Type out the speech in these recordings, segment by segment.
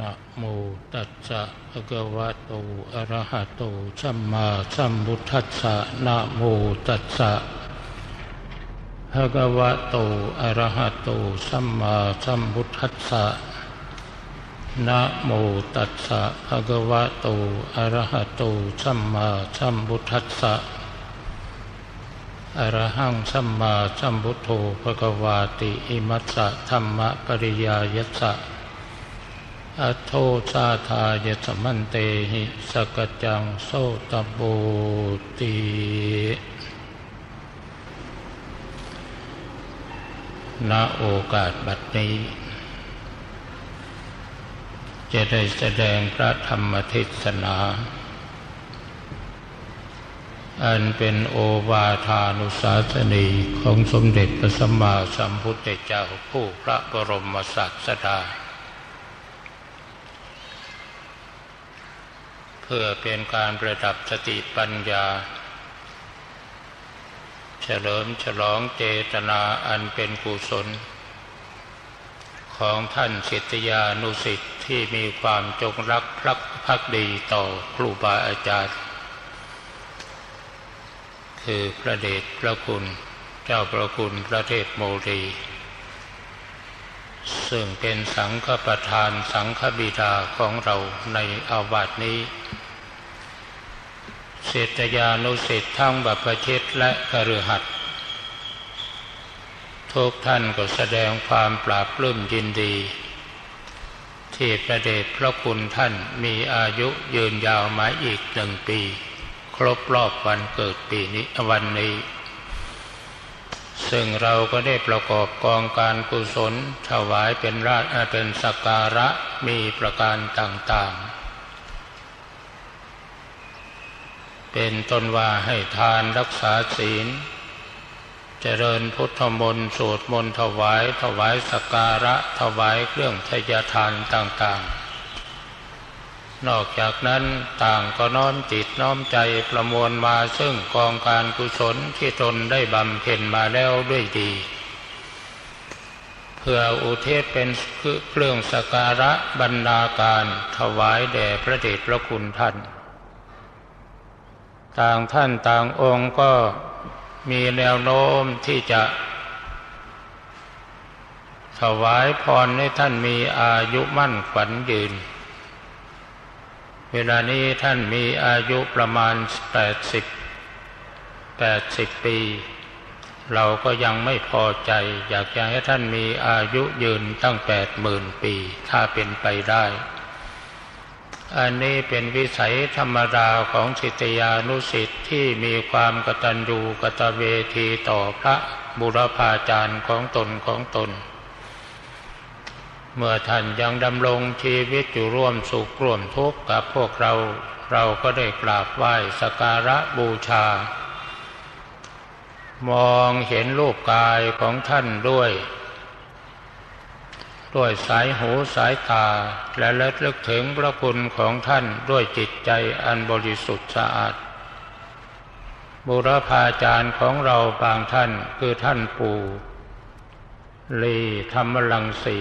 นะโมตัสสะภะคะวะโต อะระหะโต สัมมาสัมพุทธัสสะนะโมตัสสะภะคะวะโต อะระหะโต สัมมาสัมพุทธัสสะนะโมตัสสะภะคะวะโต อะระหะโต สัมมาสัมพุทธัสสะอรหังสัมมาสัมพุทโธภะคะวาติ อิมัสสะธรรมะปริยายัสสะ อโทชาทายสมันเตหิสกจังโสตบูติณโอกาสบัดนี้ จะได้แสดงพระธรรมเทศนา อันเป็นโอวาทานุสาสนีของสมเด็จพระสัมมาสัมพุทธเจ้าผู้พระบรมศาสดาเพื่อเป็นการประดับสติปัญญา เฉลิมฉลองเจตนาอันเป็นกุศล ของท่านศิษยานุสิตที่มีความจงรักภักพักดีต่อครูบาอาจารย์ คือพระเดชพระคุณ เจ้าพระคุณพระเทพโมรีซึ่งเป็นสังฆประธานสังฆบิดาของเราในอาวาสนี้ เศรษฐยานุสิตทั้งบัพชิตและกฤหัสทุกท่านก็แสดงความปราบปลื้มยินดี ที่ประเดชพระคุณท่านมีอายุยืนยาวมาอีกหนึ่งปี ครบรอบวันเกิดปีนี้วันนี้ ซึ่งเราก็ได้ประกอบกองการกุศลถวายเป็นราชเป็นสักการะมีประการต่างๆ เป็นต้นว่าให้ทานรักษาศีล เจริญพุทธมนต์สวดมนต์ถวาย ถวายสักการะถวายเครื่องทยทานต่างๆ นอกจากนั้นต่างก็น้อมจิตน้อมใจประมวลมาซึ่งกองการกุศลที่ตนได้บำเพ็ญมาแล้วด้วยดี เพื่ออุเทศเป็นเครื่องสการะบรรณาการถวายแด่พระเดชพระคุณท่าน ต่างท่านต่างองค์ก็มีแนวโน้มที่จะถวายพรให้ท่านมีอายุมั่นขวัญยืน เวลานี้ท่านมีอายุประมาณแปดสิบแปดสิบปี เราก็ยังไม่พอใจ อยากจะให้ท่านมีอายุยืนตั้งแปดหมื่นปี ถ้าเป็นไปได้ อันนี้เป็นวิสัยธรรมดาของสิทธยานุสิทธิ์ที่มีความกตัญญูกตเวทีต่อพระบุรพาจารย์ของตนของตน เมื่อท่านยังดำรงชีวิตอยู่ร่วมสุขร่วมทุกข์กับพวกเราเราก็ได้กราบไหว้สการะบูชา มองเห็นรูปกายของท่านด้วย ด้วยสายหูสายตา และระลึกถึงพระคุณของท่านด้วยจิตใจอันบริสุทธิ์สะอาด บุรพาจารย์ของเราบางท่านคือท่านปู่ลีธรรมลังสี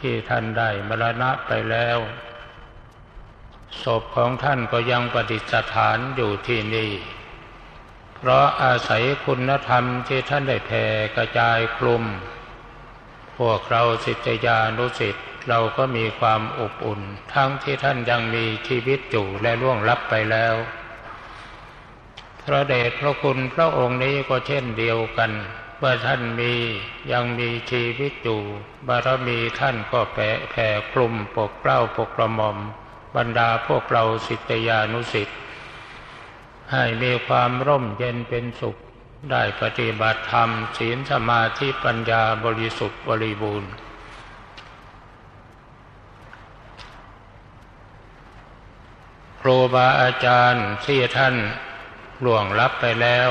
ที่ท่านได้มรณะไปแล้ว ศพของท่านก็ยังประดิษฐานอยู่ที่นี่ เพราะอาศัยคุณธรรมที่ท่านได้แผ่กระจายคลุม พวกเราสิทธยานุสิทธิ์เราก็มีความอบอุ่น ทั้งที่ท่านยังมีชีวิตอยู่และล่วงลับไปแล้วพระเดชพระคุณพระองค์นี้ก็เช่นเดียวกันเมื่อท่านมียังมีชีวิตอยู่บารมีท่านก็แผ่แผ่คลุมปกเกล้าปกกระหม่อม บรรดาพวกเราสิทธยานุสิทธิ์ให้มีความร่มเย็นเป็นสุข ได้ปฏิบัติธรรมศีลสมาธิปัญญาบริสุทธิ์บริบูรณ์ ครูบาอาจารย์ที่ท่านล่วงลับไปแล้ว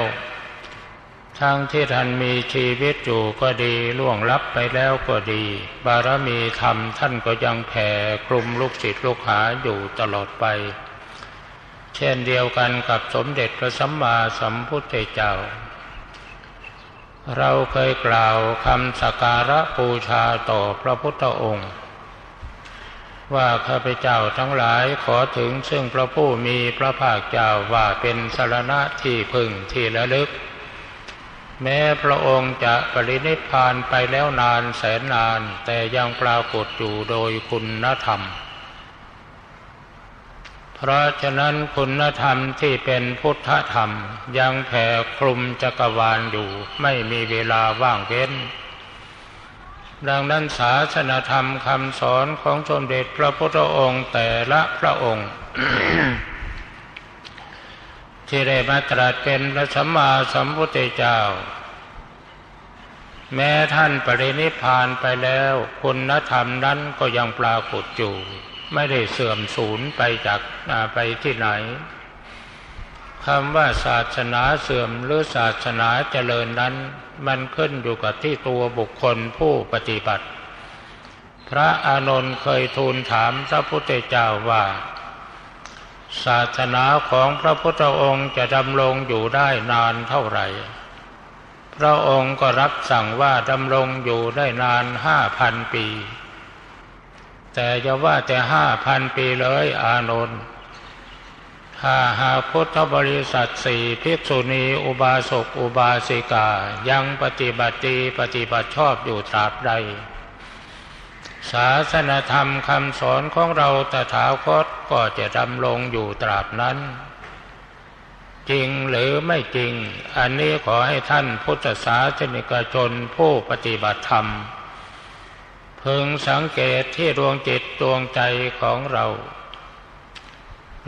ทั้งที่ท่านมีชีวิตอยู่ก็ดีล่วงลับไปแล้วก็ดี บารมีธรรมท่านก็ยังแผ่คลุมลูกศิษย์ลูกหาอยู่ตลอดไป เช่นเดียวกันกับสมเด็จพระสัมมาสัมพุทธเจ้า เราเคยกล่าวคำสักการะบูชาต่อพระพุทธองค์ ว่าข้าพเจ้าทั้งหลายขอถึงซึ่งพระผู้มีพระภาคเจ้าว่าเป็นสารณะที่พึ่งที่ระลึก แม้พระองค์จะปรินิพพานไปแล้วนานแสนนานแต่ยังปรากฏอยู่โดยคุณธรรม เพราะฉะนั้นคุณธรรมที่เป็นพุทธธรรม ยังแผ่คลุมจักรวาลอยู่ไม่มีเวลาว่างเว้น ดังนั้นศาสนธรรมคำสอนของสมเด็จพระพุทธองค์แต่ละพระองค์ที่ได้มาตรัสเป็นพระสัมมาสัมพุทธเจ้า แม้ท่านปรินิพานไปแล้ว คุณธรรมนั้นก็ยังปรากฏอยู่ ไม่ได้เสื่อมสูญไปจากไปที่ไหนคำว่าศาสนาเสื่อมหรือศาสนาเจริญนั้น มันขึ้นอยู่กับที่ตัวบุคคลผู้ปฏิบัติ พระอานนท์เคยทูลถามพระพุทธเจ้าว่า ศาสนาของพระพุทธองค์จะดำรงอยู่ได้นานเท่าไหร่ พระองค์ก็รับสั่งว่าดำรงอยู่ได้นานห้าพันปี แต่จะว่าแต่ห้าพันปีเลยอานนท์ถ้าหาพุทธบริษัทสี่ภิกษุณีอุบาสกอุบาสิกา ยังปฏิบัติปฏิบัติชอบอยู่ตราบใด ศาสนธรรมคำสอนของเราตถาคตก็จะดำรงอยู่ตราบนั้น จริงหรือไม่จริง อันนี้ขอให้ท่านพุทธศาสนิกชนผู้ปฏิบัติธรรม พึงสังเกตที่ดวงจิตดวงใจของเรา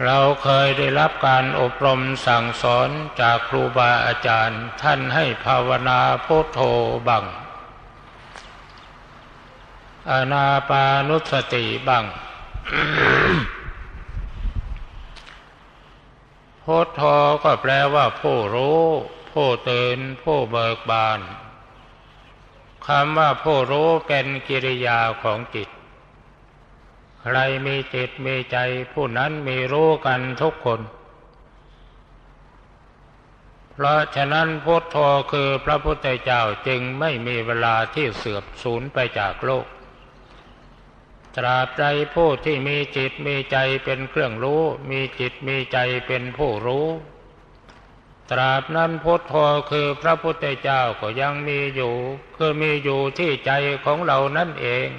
เราเคยได้รับการอบรมสั่งสอนจากครูบาอาจารย์ ท่านให้ภาวนาพุทโธบังอนาปานุสติบังพุทโธก็แปลว่าผู้รู้ ผู้ตื่นผู้เบิกบาน คำว่าผู้รู้เป็นกิริยาของจิต ใครมีจิตมีใจ ผู้นั้นมีรู้กันทุกคน เพราะฉะนั้นพุทโธคือพระพุทธเจ้าจึงไม่มีเวลาที่เสื่อมสูญไปจากโลก ตราบใดผู้ที่มีจิตมีใจเป็นเครื่องรู้ มีจิตมีใจเป็นผู้รู้ ตราบนั้นพุทโธคือพระพุทธเจ้าก็ยังมีอยู่ คือมีอยู่ที่ใจของเรานั่นเอง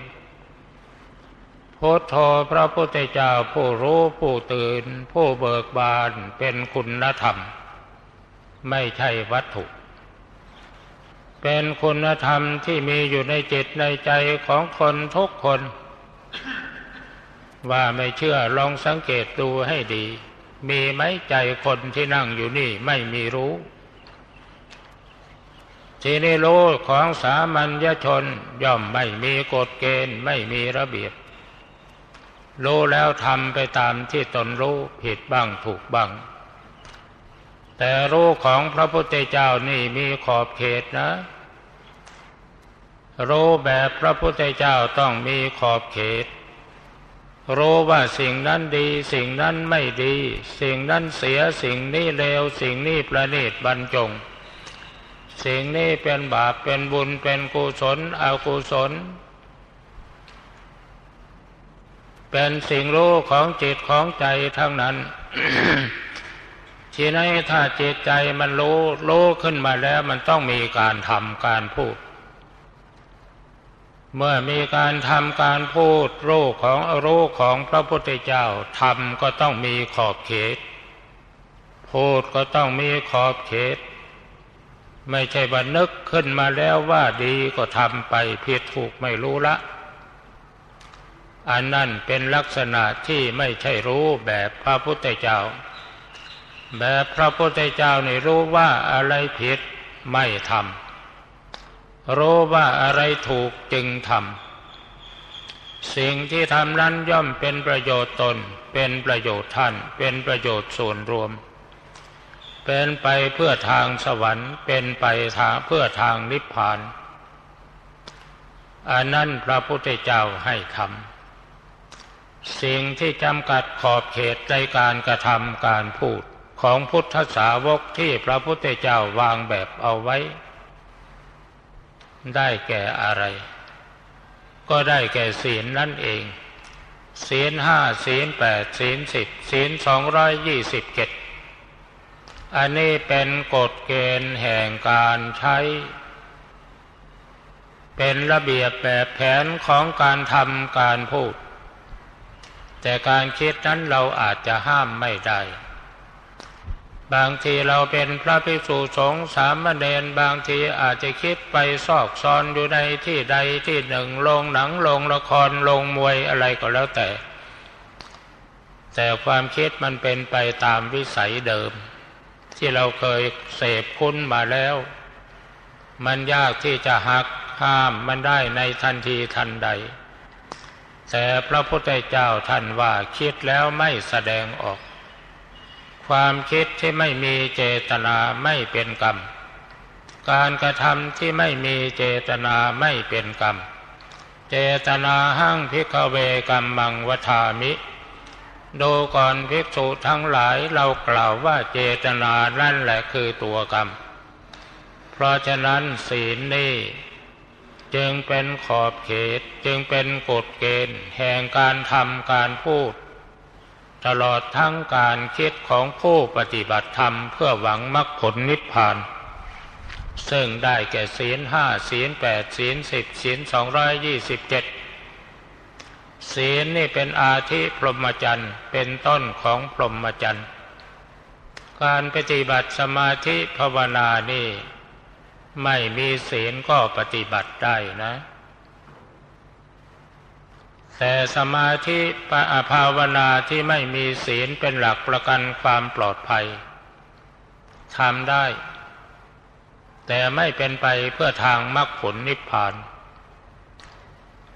พุทโธพระพุทธเจ้าผู้รู้ผู้ตื่น ผู้เบิกบานเป็นคุณธรรม ไม่ใช่วัตถุ เป็นคุณธรรมที่มีอยู่ในจิตในใจของคนทุกคน ว่าไม่เชื่อลองสังเกตดูให้ดี มีไหมใจคนที่นั่งอยู่นี่ไม่มีรู้ ที่ในโลกของสามัญญชนย่อมไม่มีกฎเกณฑ์ไม่มีระเบียบ รู้แล้วทำไปตามที่ตนรู้ผิดบ้างถูกบ้าง แต่รู้ของพระพุทธเจ้านี่มีขอบเขตนะ รู้แบบพระพุทธเจ้าต้องมีขอบเขต รู้ว่าสิ่งนั้นดี สิ่งนั้นไม่ดี สิ่งนั้นเสียสิ่งนี้เลวสิ่งนี้ประณีตบรรจง สิ่งนี้เป็นบาปเป็นบุญเป็นกุศลอกุศล เป็นสิ่งรู้ของจิตของใจทั้งนั้นทีนี้ถ้าจิตใจมันรู้รู้ขึ้นมาแล้วมันต้องมีการทำการพูด เมื่อมีการทำการพูดรู้ของรู้ของพระพุทธเจ้าทำก็ต้องมีขอบเขต พูดก็ต้องมีขอบเขต ไม่ใช่บันนึกขึ้นมาแล้วว่าดีก็ทำไปผิดถูกไม่รู้ละ อันนั่นเป็นลักษณะที่ไม่ใช่รู้แบบพระพุทธเจ้า แบบพระพุทธเจ้าในรู้ว่าอะไรผิดไม่ทำ รู้ว่าอะไรถูกจึงทำสิ่งที่ทำนั้นย่อมเป็นประโยชน์ตน เป็นประโยชน์ท่าน เป็นประโยชน์ส่วนรวม เป็นไปเพื่อทางสวรรค์ เป็นไปทางเพื่อทางนิพพานอันนั้นพระพุทธเจ้าให้ทำสิ่งที่จำกัดขอบเขตในการกระทำการพูดของพุทธสาวกที่พระพุทธเจ้าวางแบบเอาไว้ ได้แก่อะไร ก็ได้แก่ศีลนั่นเองศีลห้าศีลแปดศีลสิบศีลสองร้อยยี่สิบเจ็ดอันนี้เป็นกฎเกณฑ์แห่งการใช้ เป็นระเบียบแบบแผนของการทำการพูด แต่การคิดนั้นเราอาจจะห้ามไม่ได้ บางทีเราเป็นพระภิกษุสงฆ์สามเณรบางทีอาจจะคิดไปซอกซอนอยู่ในที่ใดที่หนึ่งลงหนังลงละครลงมวยอะไรก็แล้วแต่ แต่ความคิดมันเป็นไปตามวิสัยเดิม ที่เราเคยเสพคุ้นมาแล้ว มันยากที่จะหักห้ามมันได้ในทันทีทันใด แต่พระพุทธเจ้าท่านว่าคิดแล้วไม่แสดงออก ความคิดที่ไม่มีเจตนาไม่เป็นกรรม การกระทำที่ไม่มีเจตนาไม่เป็นกรรม เจตนาหั่งพิกเวกรรมังวทามิ ดูก่อนภิกษุทั้งหลายเรากล่าวว่าเจตนานั่นแหละคือตัวกรรม เพราะฉะนั้นศีลนี้จึงเป็นขอบเขตจึงเป็นกฎเกณฑ์แห่งการทำการพูด ตลอดทั้งการคิดของผู้ปฏิบัติธรรมเพื่อหวังมรรคผลนิพพาน ซึ่งได้แก่ศีลห้าศีลแปดศีลสิบศีลสองร้อยยี่สิบเจ็ดศีลนี่เป็นอาธิพรหมจรรย์เป็นต้นของพรหมจรรย์การปฏิบัติสมาธิภาวนานี่ ไม่มีศีลก็ปฏิบัติได้นะ แต่สมาธิปะภาวนาที่ไม่มีศีลเป็นหลักประกันความปลอดภัยทำได้ แต่ไม่เป็นไปเพื่อทางมรรคผลนิพพาน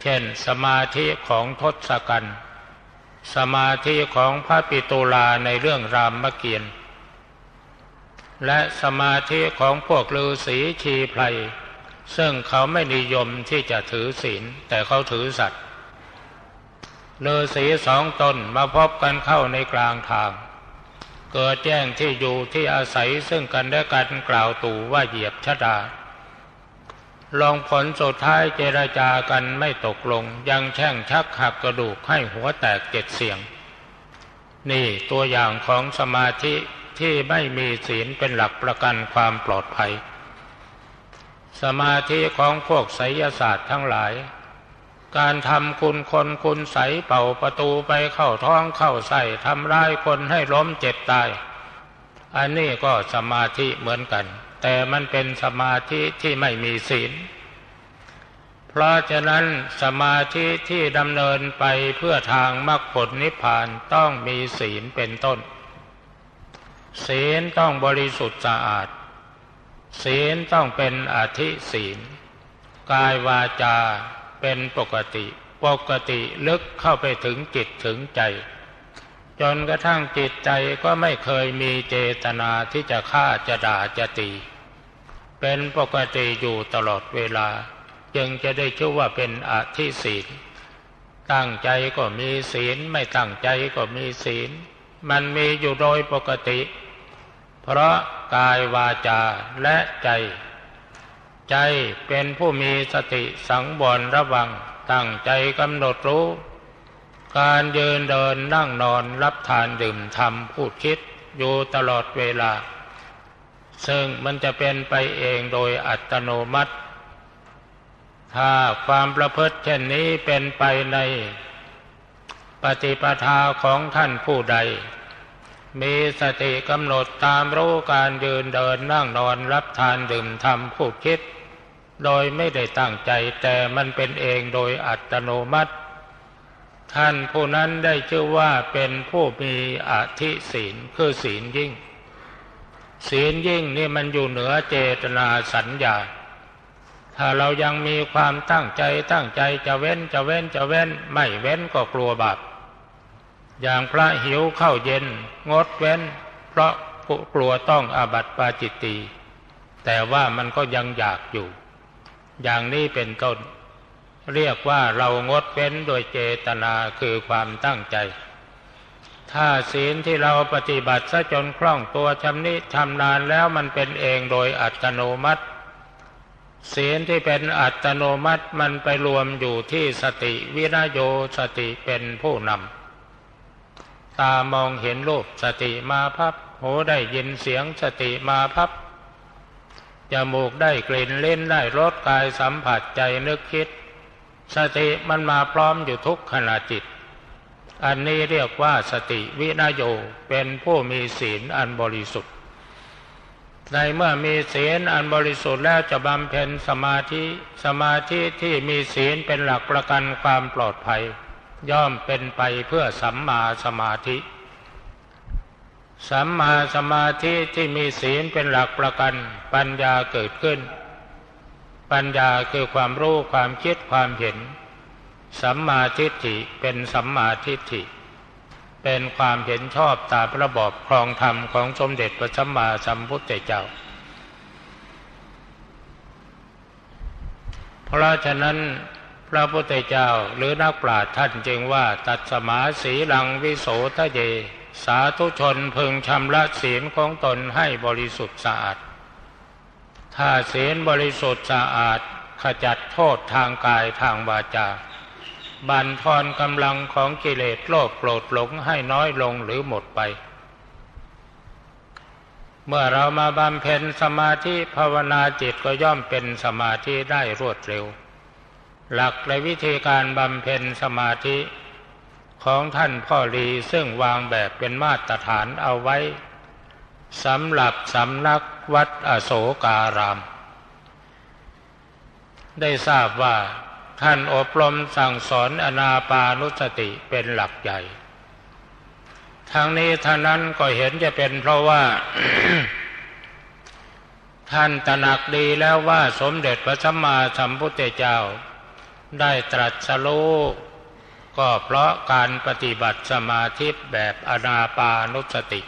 เช่น สมาธิของทศกัณฐ์สมาธิของพระปิตุลาในเรื่องรามเกียรติและสมาธิของพวกฤาษีชีไพรซึ่งเขาไม่นิยมที่จะถือศีลแต่เขาถือสัตว์ ฤาษีสองตนมาพบกันเข้าในกลางทาง เกิดแจ้งที่อยู่ที่อาศัยซึ่งกันและกันกล่าวตู่ว่าเหยียบชะดา ลองผลสุดท้ายเจรจากันไม่ตกลง ยังแช่งชักหักกระดูกให้หัวแตกเจ็ดเสียง นี่ตัวอย่างของสมาธิที่ไม่มีศีลเป็นหลักประกันความปลอดภัย สมาธิของพวกไสยศาสตร์ทั้งหลาย การทำคุณคนคุณใสเป่าประตูไปเข้าท้องเข้าใส่ทำร้ายคนให้ล้มเจ็บตาย อันนี้ก็สมาธิเหมือนกัน แต่มันเป็นสมาธิที่ไม่มีศีล เพราะฉะนั้นสมาธิที่ดำเนินไปเพื่อทางมรรคผลนิพพานต้องมีศีลเป็นต้น ศีลต้องบริสุทธิ์สะอาด ศีลต้องเป็นอธิศีล กายวาจา เป็นปกติ ปกติลึกเข้าไปถึงจิตถึงใจ จนกระทั่งจิตใจก็ไม่เคยมีเจตนาที่จะฆ่าจะด่าจะตี เป็นปกติอยู่ตลอดเวลา จึงจะได้ชื่อว่าเป็นอธิศีลตั้งใจก็มีศีลไม่ตั้งใจก็มีศีล มันมีอยู่โดยปกติ เพราะกายวาจาและใจ ใจเป็นผู้มีสติสังวรระวัง ตั้งใจกำหนดรู้ การยืนเดินนั่งนอนรับทานดื่มทำพูดคิดอยู่ตลอดเวลา ซึ่งมันจะเป็นไปเองโดยอัตโนมัติ ถ้าความประพฤติเช่นนี้เป็นไปในปฏิปทาของท่านผู้ใด มีสติกำหนดตามรู้การยืนเดินนั่งนอนรับทานดื่มทำพูดคิด โดยไม่ได้ตั้งใจแต่มันเป็นเองโดยอัตโนมัติ ท่านผู้นั้นได้ชื่อว่าเป็นผู้มีอธิศีลคือศีลยิ่ง ศีลยิ่งนี่มันอยู่เหนือเจตนาสัญญา ถ้าเรายังมีความตั้งใจตั้งใจจะเว้นจะเว้นจะเว้นไม่เว้นก็กลัวบาปอย่างพระหิวเข้าเย็น งดเว้น เพราะกลัวต้องอาบัติปาจิตตีแต่ว่ามันก็ยังอยากอยู่ อย่างนี้เป็นต้น เรียกว่าเรางดเว้นโดยเจตนาคือความตั้งใจ ถ้าศีลที่เราปฏิบัติซะจนคล่องตัวชำนิชำนาญแล้วมันเป็นเองโดยอัตโนมัติศีลที่เป็นอัตโนมัติมันไปรวมอยู่ที่สติวินโยสติเป็นผู้นำตามองเห็นรูปสติมาพับ หูได้ยินเสียงสติมาพับ จมูกได้กลิ่นเล่นได้รสกายสัมผัสใจนึกคิด สติมันมาพร้อมอยู่ทุกขณะจิต อันนี้เรียกว่าสติวินโยเป็นผู้มีศีลอันบริสุทธิ์ ในเมื่อมีศีลอันบริสุทธิ์แล้วจะบำเพ็ญสมาธิสมาธิที่มีศีลเป็นหลักประกันความปลอดภัย ย่อมเป็นไปเพื่อสัมมาสมาธิ สัมมาสมาธิที่มีศีลเป็นหลักประกัน ปัญญาเกิดขึ้น ปัญญาคือความรู้ความคิดความเห็น สัมมาทิฏฐิเป็นสัมมาทิฏฐิ เป็นความเห็นชอบตามระบอบครองธรรมของสมเด็จพระสัมมาสัมพุทธเจ้า เพราะฉะนั้นพระพุทธเจ้าหรือนักปราชญ์ท่านจึงว่าตัดสมาสีลังวิโสทะเย สาธุชนพึงชำระศีลของตนให้บริสุทธิ์สะอาด ถ้าศีลบริสุทธิ์สะอาดขจัดโทษทางกายทางวาจา บันทอนกำลังของกิเลสโลภโกรธหลงให้น้อยลงหรือหมดไป เมื่อเรามาบำเพ็ญสมาธิภาวนาจิตก็ย่อมเป็นสมาธิได้รวดเร็ว หลักและวิธีการบำเพ็ญสมาธิ ของท่านพ่อรีซึ่งวางแบบเป็นมาตรฐานเอาไว้สำหรับสำนักวัดอโศการาม ได้ทราบว่าท่านอบรมสั่งสอนอนาปานุสติเป็นหลักใหญ่ทางนี้ท่านั้นก็เห็นจะเป็นเพราะว่า ท่านตระหนักดีแล้วว่าสมเด็จพระสัมมาสัมพุทธเจ้า ได้ตรัสรู้ ก็เพราะการปฏิบัติสมาธิแบบอนาปานุสติ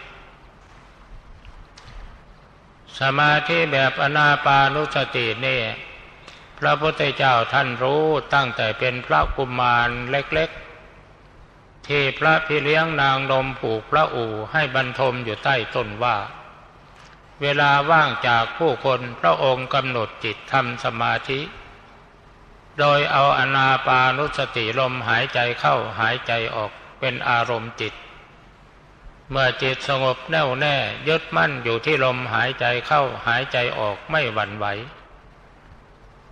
สมาธิแบบอนาปานุสตินี่พระพุทธเจ้าท่านรู้ตั้งแต่เป็นพระกุมารเล็กๆ ที่พระพี่เลี้ยงนางนมผูกพระอู่ให้บรรทมอยู่ใต้ต้นว่า เวลาว่างจากผู้คนพระองค์กำหนดจิตทำสมาธิ โดยเอาอนาปานุสติลมหายใจเข้าหายใจออกเป็นอารมณ์จิต เมื่อจิตสงบแน่วแน่ยึดมั่นอยู่ที่ลมหายใจเข้าหายใจออกไม่หวั่นไหว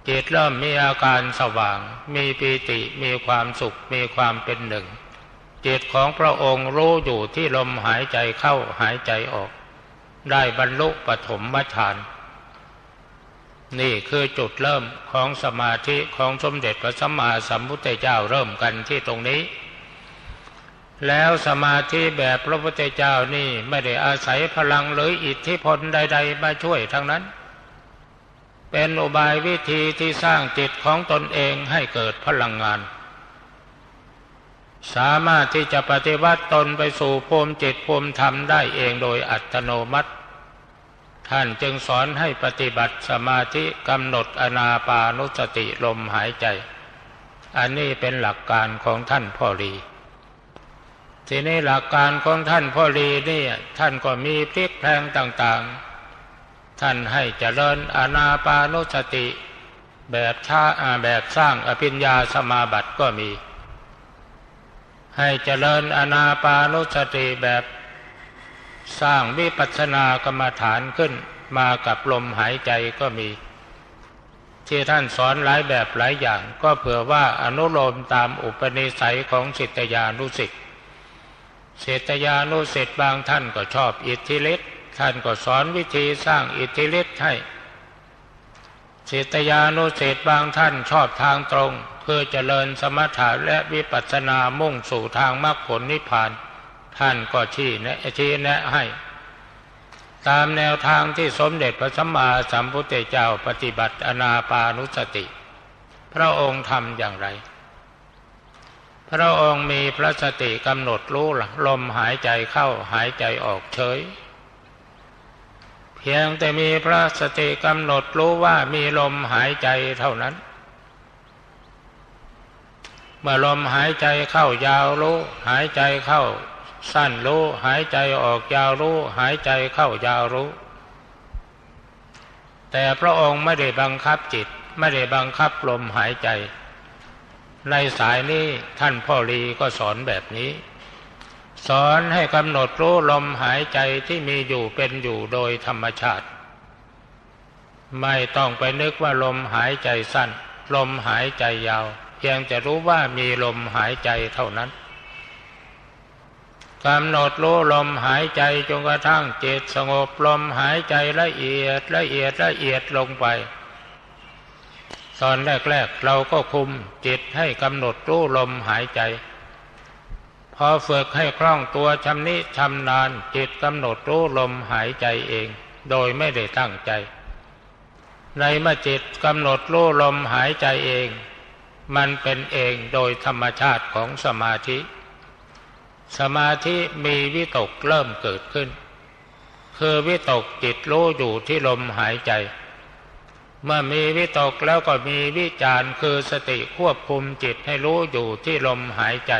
จิตเริ่มมีอาการสว่าง มีปีติมีความสุขมีความเป็นหนึ่ง จิตของพระองค์รู้อยู่ที่ลมหายใจเข้าหายใจออก ได้บรรลุปฐมฌาน นี่คือจุดเริ่มของสมาธิของสมเด็จพระสัมมาสัมพุทธเจ้าเริ่มกันที่ตรงนี้ แล้วสมาธิแบบพระพุทธเจ้านี่ไม่ได้อาศัยพลังหรืออิทธิพลใด ๆ มาช่วยทั้งนั้น เป็นอุบายวิธีที่สร้างจิตของตนเองให้เกิดพลังงาน สามารถที่จะปฏิวัติตนไปสู่ภูมิจิตภูมิธรรมได้เองโดยอัตโนมัติ ท่านจึงสอนให้ปฏิบัติสมาธิกำหนดอนาปานุสติลมหายใจ อันนี้เป็นหลักการของท่านพ่อรี ทีนี้หลักการของท่านพ่อรีนี่ท่านก็มีพลิกแพลงต่างๆ ท่านให้เจริญอนาปานุสติ แบบชาแบบสร้างอภิญญาสมาบัติก็มี ให้เจริญอนาปานุสติแบบ สร้างวิปัสสนากรรมฐานขึ้นมากับลมหายใจก็มี ที่ท่านสอนหลายแบบหลายอย่าง ก็เผื่อว่าอนุโลมตามอุปนิสัยของสิทธยานุสิทธิสิทยานุสิทธิ์บางท่านก็ชอบอิทธิฤทธิท่านก็สอนวิธีสร้างอิทธิฤทธิ์ให้เศตยานุเศษบางท่านชอบทางตรง เพื่อเจริญสมถะและวิปัสสนามุ่งสู่ทางมรรคผลนิพพาน ท่านก็ชี้แนะชี้แนะให้ ตามแนวทางที่สมเด็จพระสัมมาสัมพุทธเจ้าปฏิบัติอนาปานุสติ พระองค์ทำอย่างไร พระองค์มีพระสติกำหนดรู้ลมหายใจเข้าหายใจออกเฉย เพียงแต่มีพระสติกำหนดรู้ว่ามีลมหายใจเท่านั้นเมื่อลมหายใจเข้ายาวรู้หายใจเข้า สั้นรู้หายใจออกยาวรู้ หายใจเข้ายาวรู้ แต่พระองค์ไม่ได้บังคับจิต ไม่ได้บังคับลมหายใจ ในสายนี้ท่านพ่อรีก็สอนแบบนี้ สอนให้กำหนดรู้ลมหายใจที่มีอยู่เป็นอยู่โดยธรรมชาติ ไม่ต้องไปนึกว่าลมหายใจสั้น ลมหายใจยาว เพียงจะรู้ว่ามีลมหายใจเท่านั้น กำหนดรู้ลมหายใจจนกระทั่งจิตสงบลมหายใจละเอียดละเอียดละเอียดลงไป ตอนแรกๆเราก็คุมจิตให้กำหนดรู้ลมหายใจ พอฝึกให้คล่องตัวชำนิชำนาญจิตกำหนดรู้ลมหายใจเอง โดยไม่ได้ตั้งใจ ในเมื่อจิตกำหนดรู้ลมหายใจเอง มันเป็นเองโดยธรรมชาติของสมาธิ สมาธิมีวิตกเริ่มเกิดขึ้น คือวิตกจิตรู้อยู่ที่ลมหายใจ เมื่อมีวิตกแล้วก็มีวิจารคือสติควบคุมจิตให้รู้อยู่ที่ลมหายใจ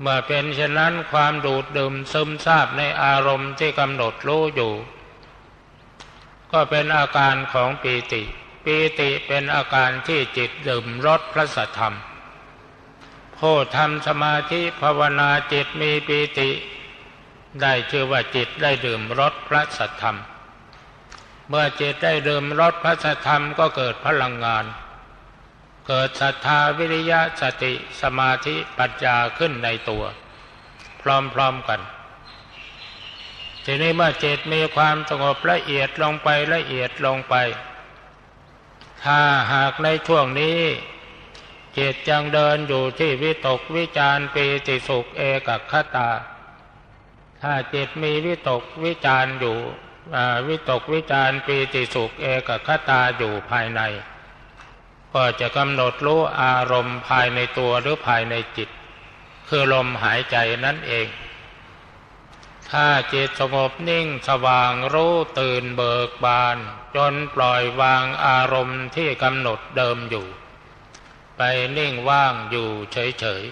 เมื่อเป็นเช่นนั้นความดูดดื่มซึมซาบในอารมณ์ที่กำหนดรู้อยู่ ก็เป็นอาการของปีติ ปีติเป็นอาการที่จิตดื่มรสพระสัทธรรม ผู้ทำสมาธิภาวนาจิตมีปีติ ได้ชื่อว่าจิตได้ดื่มรสพระสัทธรรม เมื่อจิตได้ดื่มรสพระสัทธรรมก็เกิดพลังงาน เกิดศรัทธาวิริยะสติสมาธิปัญญาขึ้นในตัว พร้อมๆกันทีนี้เมื่อจิตมีความสงบละเอียดลงไปละเอียดลงไป ถ้าหากในช่วงนี้ จิตยังเดินอยู่ที่วิตกวิจารปีติสุขเอกคตา ถ้าจิตมีวิตกวิจารอยู่วิตกวิจารปีติสุขเอกคตาอยู่ภายใน ก็จะกำหนดรู้อารมณ์ภายในตัวหรือภายในจิต คือลมหายใจนั่นเอง ถ้าจิตสงบนิ่งสว่างรู้ตื่นเบิกบาน จนปล่อยวางอารมณ์ที่กำหนดเดิมอยู่ ไปนิ่งว่างอยู่เฉย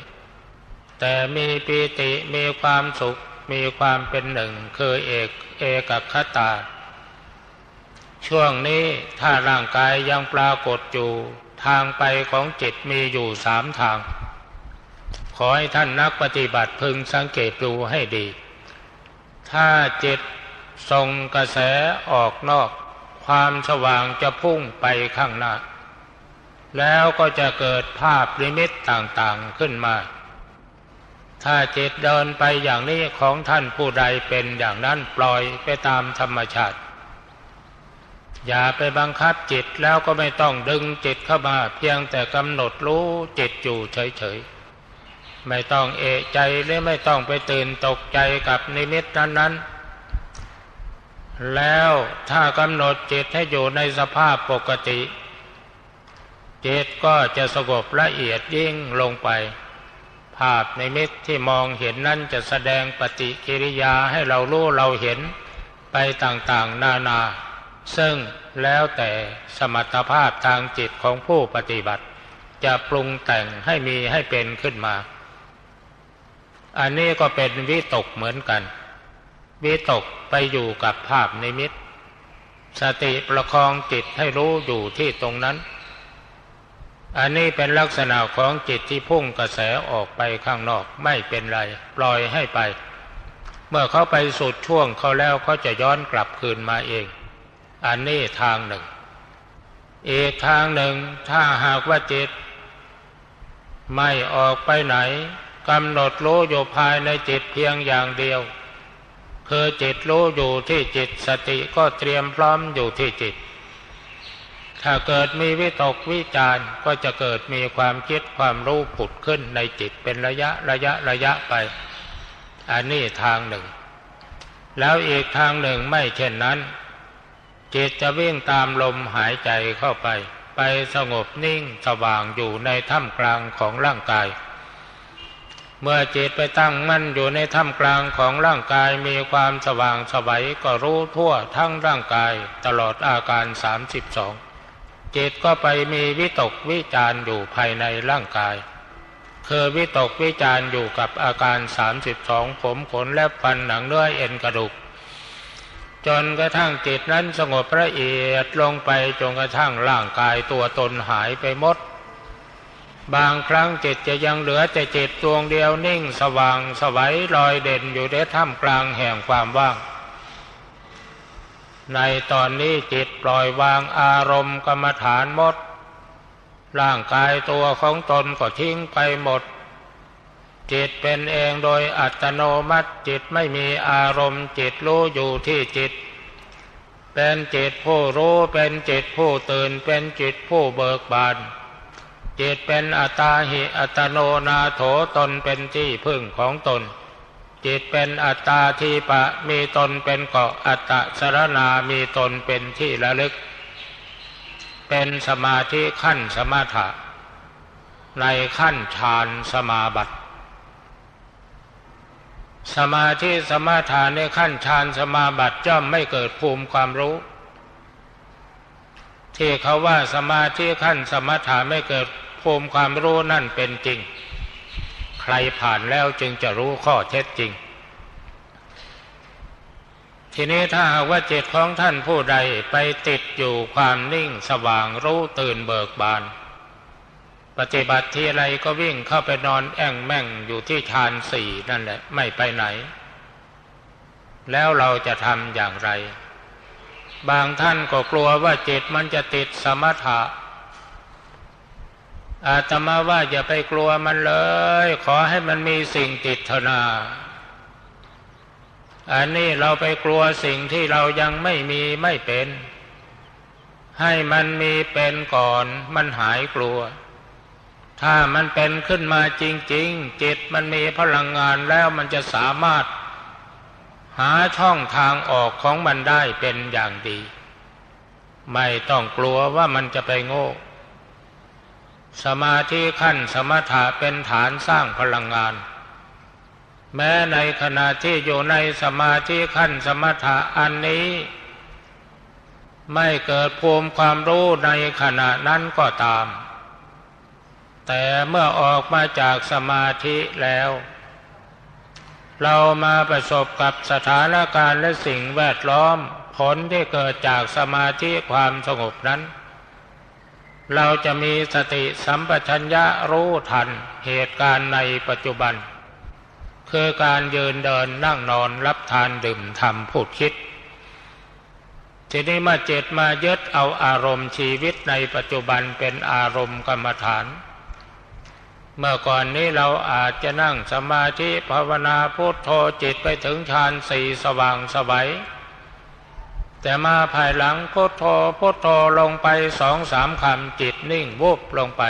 ๆ แต่มีปีติมีความสุขมีความเป็นหนึ่งคือเอกเอกคตา ช่วงนี้ถ้าร่างกายยังปรากฏอยู่ ทางไปของจิตมีอยู่สามทาง ขอให้ท่านนักปฏิบัติพึงสังเกตดูให้ดี ถ้าจิตส่งกระแสออกนอก ความสว่างจะพุ่งไปข้างหน้า แล้วก็จะเกิดภาพลิมิตต่างๆขึ้นมา ถ้าจิตเดินไปอย่างนี้ของท่านผู้ใดเป็นอย่างนั้นปล่อยไปตามธรรมชาติ อย่าไปบังคับจิตแล้วก็ไม่ต้องดึงจิตเข้ามา เพียงแต่กำหนดรู้จิตอยู่เฉยๆ ไม่ต้องเอะใจหรือไม่ต้องไปตื่นตกใจกับนิมิตนั้นๆแล้วถ้ากำหนดจิตให้อยู่ในสภาพปกติ จิตก็จะสงบละเอียดยิ่งลงไป ภาพในมิตที่มองเห็นนั่นจะแสดงปฏิกิริยาให้เรารู้เราเห็นไปต่างๆนานา ซึ่งแล้วแต่สมรรถภาพทางจิตของผู้ปฏิบัติ จะปรุงแต่งให้มีให้เป็นขึ้นมา อันนี้ก็เป็นวิตกเหมือนกัน วิตกไปอยู่กับภาพในมิตสติประคองจิตให้รู้อยู่ที่ตรงนั้น อันนี้เป็นลักษณะของจิตที่พุ่งกระแสออกไปข้างนอกไม่เป็นไร ปล่อยให้ไป เมื่อเขาไปสุดช่วงเขาแล้วเขาจะย้อนกลับคืนมาเอง อันนี้ทางหนึ่ง อีกทางหนึ่งถ้าหากว่าจิต ไม่ออกไปไหนกำหนดรู้อยู่ภายในจิตเพียงอย่างเดียวคือจิตรู้อยู่ที่จิตสติก็เตรียมพร้อมอยู่ที่จิต ถ้าเกิดมีวิตกวิจารก็จะเกิดมีความคิดความรู้ผุดขึ้นในจิตเป็นระยะระยะระยะไป อันนี้ทางหนึ่ง แล้วอีกทางหนึ่งไม่เช่นนั้น จิตจะวิ่งตามลมหายใจเข้าไป ไปสงบนิ่งสว่างอยู่ในถ้ำกลางของร่างกาย เมื่อจิตไปตั้งมั่นอยู่ในถ้ำกลางของร่างกายมีความสว่างสวัยก็รู้ทั่วทั้งร่างกายตลอดอาการสามสิบสอง จิตก็ไปมีวิตกวิจารอยู่ภายในร่างกาย คือวิตกวิจารอยู่กับอาการสามสิบสองผมขนและฟันหนังเนื้อเอ็นกระดูก จนกระทั่งจิตนั้นสงบละเอียดลงไปจนกระทั่งร่างกายตัวตนหายไปหมด บางครั้งจิตจะยังเหลือแต่จิตดวงเดียวนิ่งสว่างสวัยลอยเด่นอยู่ในท่ามกลางแห่งความว่าง ในตอนนี้จิตปล่อยวางอารมณ์กรรมฐานหมด ร่างกายตัวของตนก็ทิ้งไปหมด จิตเป็นเองโดยอัตโนมัติจิตไม่มีอารมณ์จิตรู้อยู่ที่จิต เป็นจิตผู้รู้เป็นจิตผู้ตื่นเป็นจิตผู้เบิกบานจิตเป็นอัตตาหิอัตโนนาโถตนเป็นที่พึ่งของตน จิตเป็นอัตตาทีปะมีตนเป็นเกาะอัตตะสรณามีตนเป็นที่ระลึก เป็นสมาธิขั้นสมถะ ในขั้นฌานสมาบัติ สมาธิสมาทานในขั้นฌานสมาบัติย่อมไม่เกิดภูมิความรู้ ที่เขาว่าสมาธิขั้นสมถะไม่เกิดภูมิความรู้นั่นเป็นจริง ใครผ่านแล้วจึงจะรู้ข้อเท็จจริง ทีนี้ถ้าหากว่าจิตของท่านผู้ใดไปติดอยู่ความนิ่งสว่างรู้ตื่นเบิกบาน ปฏิบัติทีไรก็วิ่งเข้าไปนอนแอ่งแม่งอยู่ที่ฌานสี่นั่นแหละไม่ไปไหน แล้วเราจะทำอย่างไร บางท่านก็กลัวว่าจิตมันจะติดสมถะ อาตมาว่าอย่าไปกลัวมันเลย ขอให้มันมีสิ่งติดเถอะนา อันนี้เราไปกลัวสิ่งที่เรายังไม่มีไม่เป็น ให้มันมีเป็นก่อนมันหายกลัว ถ้ามันเป็นขึ้นมาจริง ๆ จิตมันมีพลังงานแล้วมันจะสามารถ หาช่องทางออกของมันได้เป็นอย่างดี ไม่ต้องกลัวว่ามันจะไปโง่ สมาธิขั้นสมถะเป็นฐานสร้างพลังงาน แม้ในขณะที่อยู่ในสมาธิขั้นสมถะอันนี้ ไม่เกิดภูมิความรู้ในขณะนั้นก็ตาม แต่เมื่อออกมาจากสมาธิแล้ว เรามาประสบกับสถานการณ์และสิ่งแวดล้อมผลที่เกิดจากสมาธิความสงบนั้น เราจะมีสติสัมปชัญญะรู้ทันเหตุการณ์ในปัจจุบัน คือการยืนเดินนั่งนอนรับทานดื่มทำพูดคิด ทีนี้มาเจตมายึดเอาอารมณ์ชีวิตในปัจจุบันเป็นอารมณ์กรรมฐาน เมื่อก่อนนี้เราอาจจะนั่งสมาธิภาวนาพุทโธจิตไปถึงฌานสี่สว่างสวัย แต่มาภายหลังพุทโธพุทโธลงไปสองสามคำจิตนิ่งวูบลงไป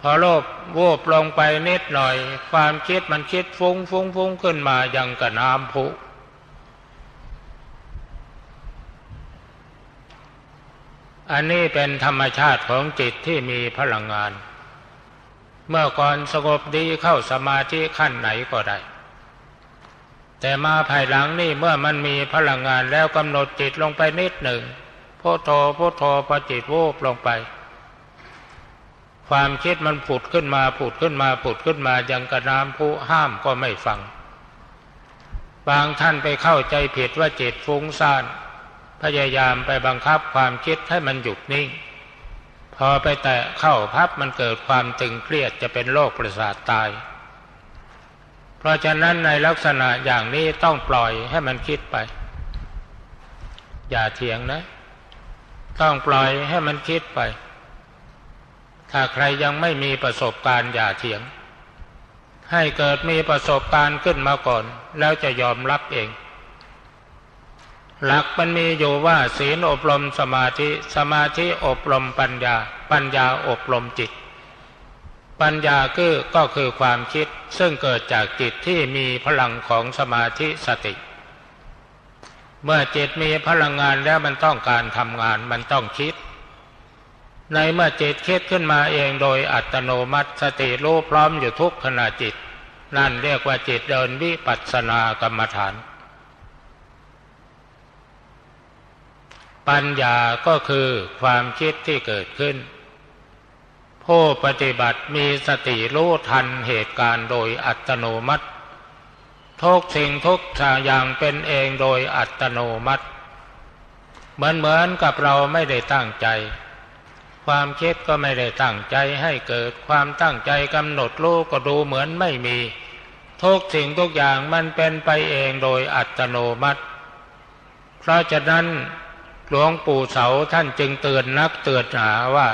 พอโลภวูบลงไปนิดหน่อย ความคิดมันคิดฟุ้งฟุ้งฟุ้งขึ้นมายังกระน้ำพุอันนี้เป็นธรรมชาติของจิตที่มีพลังงาน เมื่อก่อนสงบดีเข้าสมาธิขั้นไหนก็ได้ แต่มาภายหลังนี่เมื่อมันมีพลังงานแล้วกำหนดจิตลงไปนิดหนึ่งพุทโธพุทโธพอจิตวูบลงไป ความคิดมันผุดขึ้นมาผุดขึ้นมาผุดขึ้นมายังกระน้ำผู้ห้ามก็ไม่ฟัง บางท่านไปเข้าใจผิดว่าจิตฟุ้งซ่าน พยายามไปบังคับความคิดให้มันหยุดนิ่ง พอไปแตะเข้าพับมันเกิดความตึงเครียดจะเป็นโรคประสาทตาย เพราะฉะนั้นในลักษณะอย่างนี้ต้องปล่อยให้มันคิดไป อย่าเถียงนะ ต้องปล่อยให้มันคิดไป ถ้าใครยังไม่มีประสบการณ์อย่าเถียง ให้เกิดมีประสบการณ์ขึ้นมาก่อน แล้วจะยอมรับเอง หลักมันมีอยู่ว่าศีลอบรมสมาธิ สมาธิอบรมปัญญา ปัญญาอบรมจิต ปัญญาคือก็คือความคิดซึ่งเกิดจากจิตที่มีพลังของสมาธิสติ เมื่อจิตมีพลังงานแล้วมันต้องการทำงานมันต้องคิด ในเมื่อจิตคิดขึ้นมาเองโดยอัตโนมัติสติรู้พร้อมอยู่ทุกขณะจิต นั่นเรียกว่าจิตเดินวิปัสสนากรรมฐาน ปัญญาก็คือความคิดที่เกิดขึ้น ผู้ปฏิบัติมีสติรู้ทันเหตุการณ์โดยอัตโนมัติ ทุกสิ่งทุกอย่างเป็นเองโดยอัตโนมัติ เหมือนเหมือนกับเราไม่ได้ตั้งใจ ความคิดก็ไม่ได้ตั้งใจให้เกิดความตั้งใจกำหนดรู้ก็ดูเหมือนไม่มี ทุกสิ่งทุกอย่างมันเป็นไปเองโดยอัตโนมัติ เพราะฉะนั้นหลวงปู่เสาท่านจึงเตือนนักเตือนหาว่า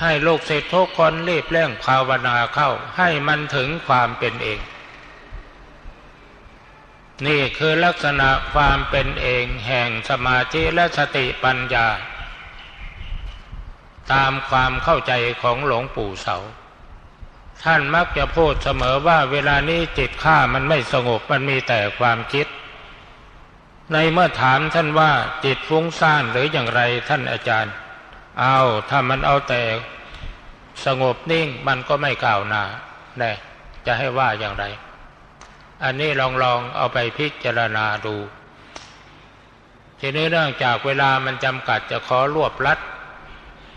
ให้ลูกศิษย์ทุกคนรีบเร่งภาวนาเข้า ให้มันถึงความเป็นเอง นี่คือลักษณะความเป็นเองแห่งสมาธิและสติปัญญา ตามความเข้าใจของหลวงปู่เสา ท่านมักจะพูดเสมอว่าเวลานี้จิตข้ามันไม่สงบมันมีแต่ความคิด ในเมื่อถามท่านว่าจิตฟุ้งซ่านหรืออย่างไรท่านอาจารย์ เอาถ้ามันเอาแต่สงบนิ่งมันก็ไม่กล่าวหนาแน่จะให้ว่าอย่างไร อันนี้ลองลองเอาไปพิจารณาดู ทีนี้เนื่องจากเวลามันจำกัดจะขอรวบลัด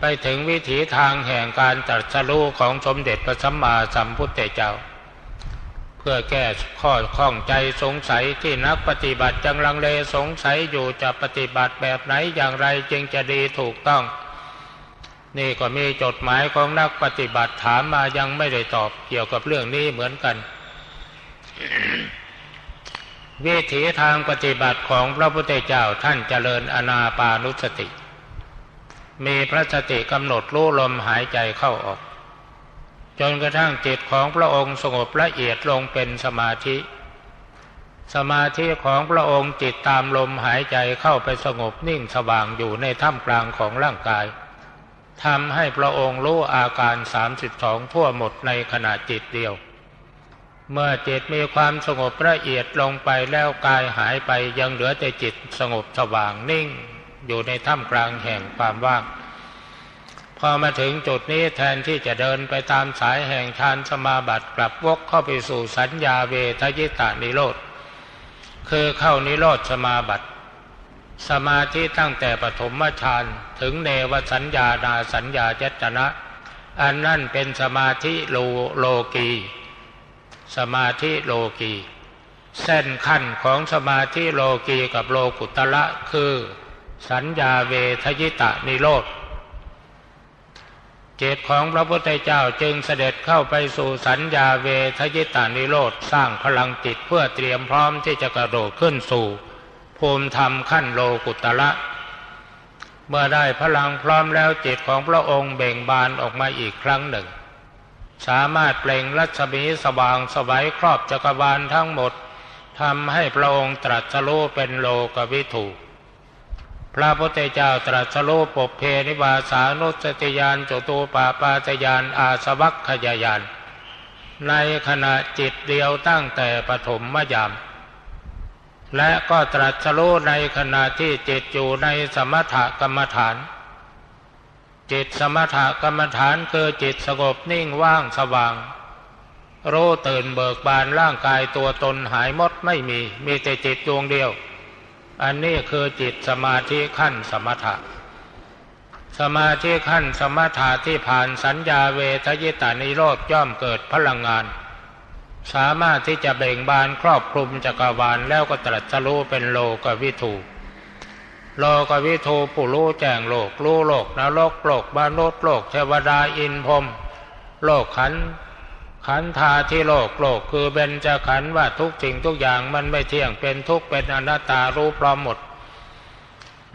ไปถึงวิถีทางแห่งการตัดสรู้ของสมเด็จพระสัมมาสัมพุทธเจ้า เพื่อแก้ข้อข้องใจสงสัยที่นักปฏิบัติจังลังเลสงสัยอยู่จะปฏิบัติแบบไหนอย่างไรจึงจะดีถูกต้อง นี่ก็มีจดหมายของนักปฏิบัติถามมายังไม่ได้ตอบเกี่ยวกับเรื่องนี้เหมือนกัน วิถีทางปฏิบัติของพระพุทธเจ้าท่านเจริญอนาปานุสติ มีพระสติกำหนดรู้ลมหายใจเข้าออก จนกระทั่งจิตของพระองค์สงบละเอียดลงเป็นสมาธิ สมาธิของพระองค์จิตตามลมหายใจเข้าไปสงบนิ่งสว่างอยู่ในท่ามกลางของร่างกาย ทำให้พระองค์รู้อาการสามสิบสองทั่วหมดในขณะจิตเดียว เมื่อจิตมีความสงบละเอียดลงไปแล้วกายหายไปยังเหลือแต่จิตสงบสว่างนิ่ง อยู่ในถ้ำกลางแห่งความว่าง พอมาถึงจุดนี้แทนที่จะเดินไปตามสายแห่งฌานสมาบัติกลับวกเข้าไปสู่สัญญาเวทยิตานิโรธคือเข้านิโรธสมาบัติ สมาธิตั้งแต่ปฐมฌานถึงเนวสัญญานาสัญญาเจตนะ อันนั่นเป็นสมาธิโลโลกี สมาธิโลกี เส้นขั้นของสมาธิโลกีกับโลกุตละคือ สัญญาเวทยิตะนิโรธเจตของพระพุทธเจ้าจึงเสด็จเข้าไปสู่สัญญาเวทยิตานิโรธสร้างพลังจิตเพื่อเตรียมพร้อมที่จะกระโดดขึ้นสู่ ภูมิธรรมขั้นโลกุตละ เมื่อได้พลังพร้อมแล้วจิตของพระองค์เบ่งบานออกมาอีกครั้งหนึ่ง สามารถเปล่งรัศมีสว่างสวัยครอบจักรวาลทั้งหมดทำให้พระองค์ตรัสรู้เป็นโลกวิถูพระพุทธเจ้าตรัสรู้ปกเพนิบาสานุสติยานจตูปาปาตยานอาสวัคขยายาน ในขณะจิตเดียวตั้งแต่ปฐมมยาม และก็ตรัสรู้ในขณะที่จิตอยู่ในสมถกรรมฐาน จิตสมถกรรมฐานคือจิตสงบนิ่งว่างสว่าง รู้ตื่นเบิกบานร่างกายตัวตนหายหมดไม่มี มีแต่จิตดวงเดียว อันนี้คือจิตสมาธิขั้นสมถะ สมาธิขั้นสมถะที่ผ่านสัญญาเวทยิตานิโรธย่อมเกิดพลังงาน สามารถที่จะเบ่งบานครอบคลุมจักรวาลแล้วก็ตรัสรู้เป็นโลกวิถูโลกวิทูผู้รู้แจ้งโลกรู้โลกนรกโลกบานุษโลกเทวดาอินพรมโลกขันขันธาที่โลกโลกคือเบญจขันว่าทุกสิ่งทุกอย่างมันไม่เที่ยงเป็นทุกเป็นอนัตตารู้พร้อมหมด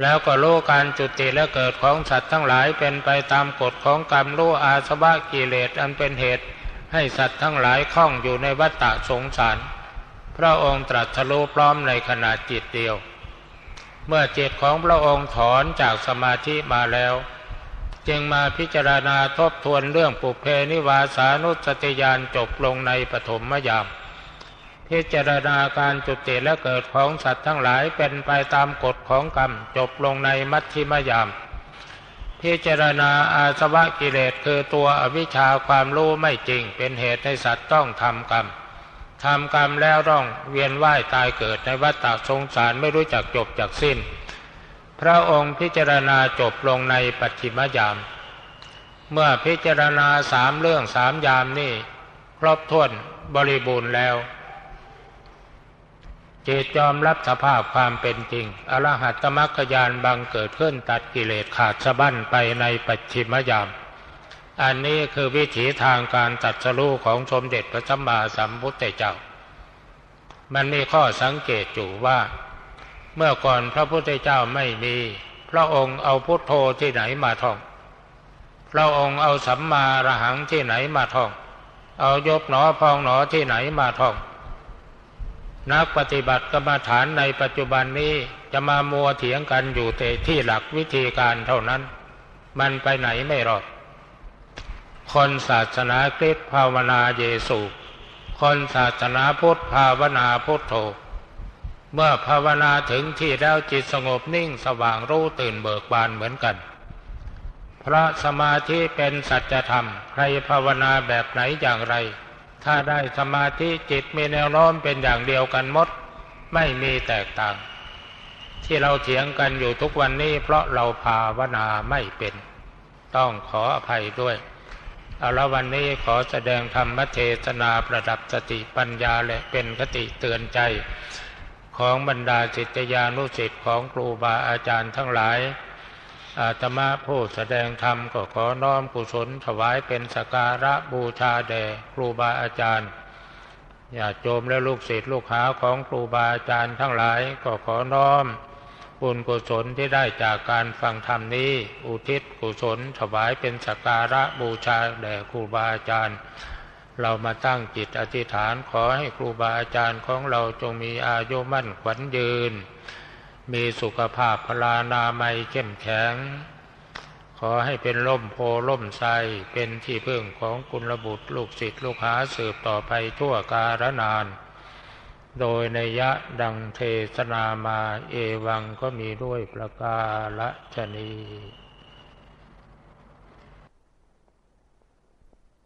แล้วก็รู้การจุติและเกิดของสัตว์ทั้งหลายเป็นไปตามกฎของกรรมรู้อาสวะกิเลสอันเป็นเหตุ ให้สัตว์ทั้งหลายคล้องอยู่ในวัฏฏะสงสาร พระองค์ตรัสรู้พร้อมในขณะจิตเดียว เมื่อจิตของพระองค์ถอนจากสมาธิมาแล้ว จึงมาพิจารณาทบทวนเรื่องปุเพนิวาสานุสติยานจบลงในปฐมยาม พิจารณาการจุติและเกิดของสัตว์ทั้งหลายเป็นไปตามกฎของกรรมจบลงในมัชชิมยาม พิจารณาอาสวะกิเลสคือตัวอวิชชาความรู้ไม่จริง เป็นเหตุให้สัตว์ต้องทำกรรมทำกรรมแล้วร้องเวียนว่ายตายเกิดในวัฏฏะสงสารไม่รู้จักจบจากสิ้น พระองค์พิจารณาจบลงในปัจฉิมยาม เมื่อพิจารณาสามเรื่องสามยามนี่ครบถ้วนบริบูรณ์แล้ว จิตยอมรับสภาพความเป็นจริง อรหัตตมรรคยานบังเกิดขึ้นตัดกิเลสขาดสะบั้นไปในปัจฉิมยาม อันนี้คือวิถีทางการตัดสรู้ของสมเด็จพระสัมมาสัมพุทธเจ้า มันมีข้อสังเกตอยู่ว่า เมื่อก่อนพระพุทธเจ้าไม่มี พระองค์เอาพุทโธที่ไหนมาท่อง พระองค์เอาสัมมาระหังที่ไหนมาท่อง เอายบหนอพองหนอที่ไหนมาท่อง นักปฏิบัติกรรมฐานในปัจจุบันนี้จะมามัวเถียงกันอยู่แต่ที่หลักวิธีการเท่านั้น มันไปไหนไม่รอด คนศาสนาคริสต์ภาวนาเยซูคนศาสนาพุทธภาวนาพุทโธเมื่อภาวนาถึงที่แล้วจิตสงบนิ่งสว่างรู้ตื่นเบิกบานเหมือนกัน พระสมาธิเป็นสัจธรรม ใครภาวนาแบบไหนอย่างไร ถ้าได้สมาธิจิตมีแนวโน้มเป็นอย่างเดียวกันหมด ไม่มีแตกต่าง ที่เราเถียงกันอยู่ทุกวันนี้ เพราะเราภาวนาไม่เป็น ต้องขออภัยด้วย เอาละวันนี้ขอแสดงธรรมเทศนาประดับสติปัญญาและเป็นคติเตือนใจ ของบรรดาจิตยานุสิต์ของครูบาอาจารย์ทั้งหลาย อาตมาผู้แสดงธรรมก็ขอน้อมกุศลถวายเป็นสการะบูชาแด่ครูบาอาจารย์อย่าโจมและลูกศิษย์ลูกหาของครูบาอาจารย์ทั้งหลายก็ขอน้อมบุญกุศลที่ได้จากการฟังธรรมนี้ อุทิศกุศลถวายเป็นสการะบูชาแด่ครูบาอาจารย์ เรามาตั้งจิตอธิษฐานขอให้ครูบาอาจารย์ของเราจงมีอายุมั่นขวัญยืน มีสุขภาพพลานามัยเข้มแข็ง ขอให้เป็นล่มโพล่มไทรเป็นที่พึ่งของกุลบุตรลูกศิษย์ลูกหาสืบต่อไปทั่วกาลนาน โดยในยะดังเทศนามาเอวังก็มีด้วยประกาศชนี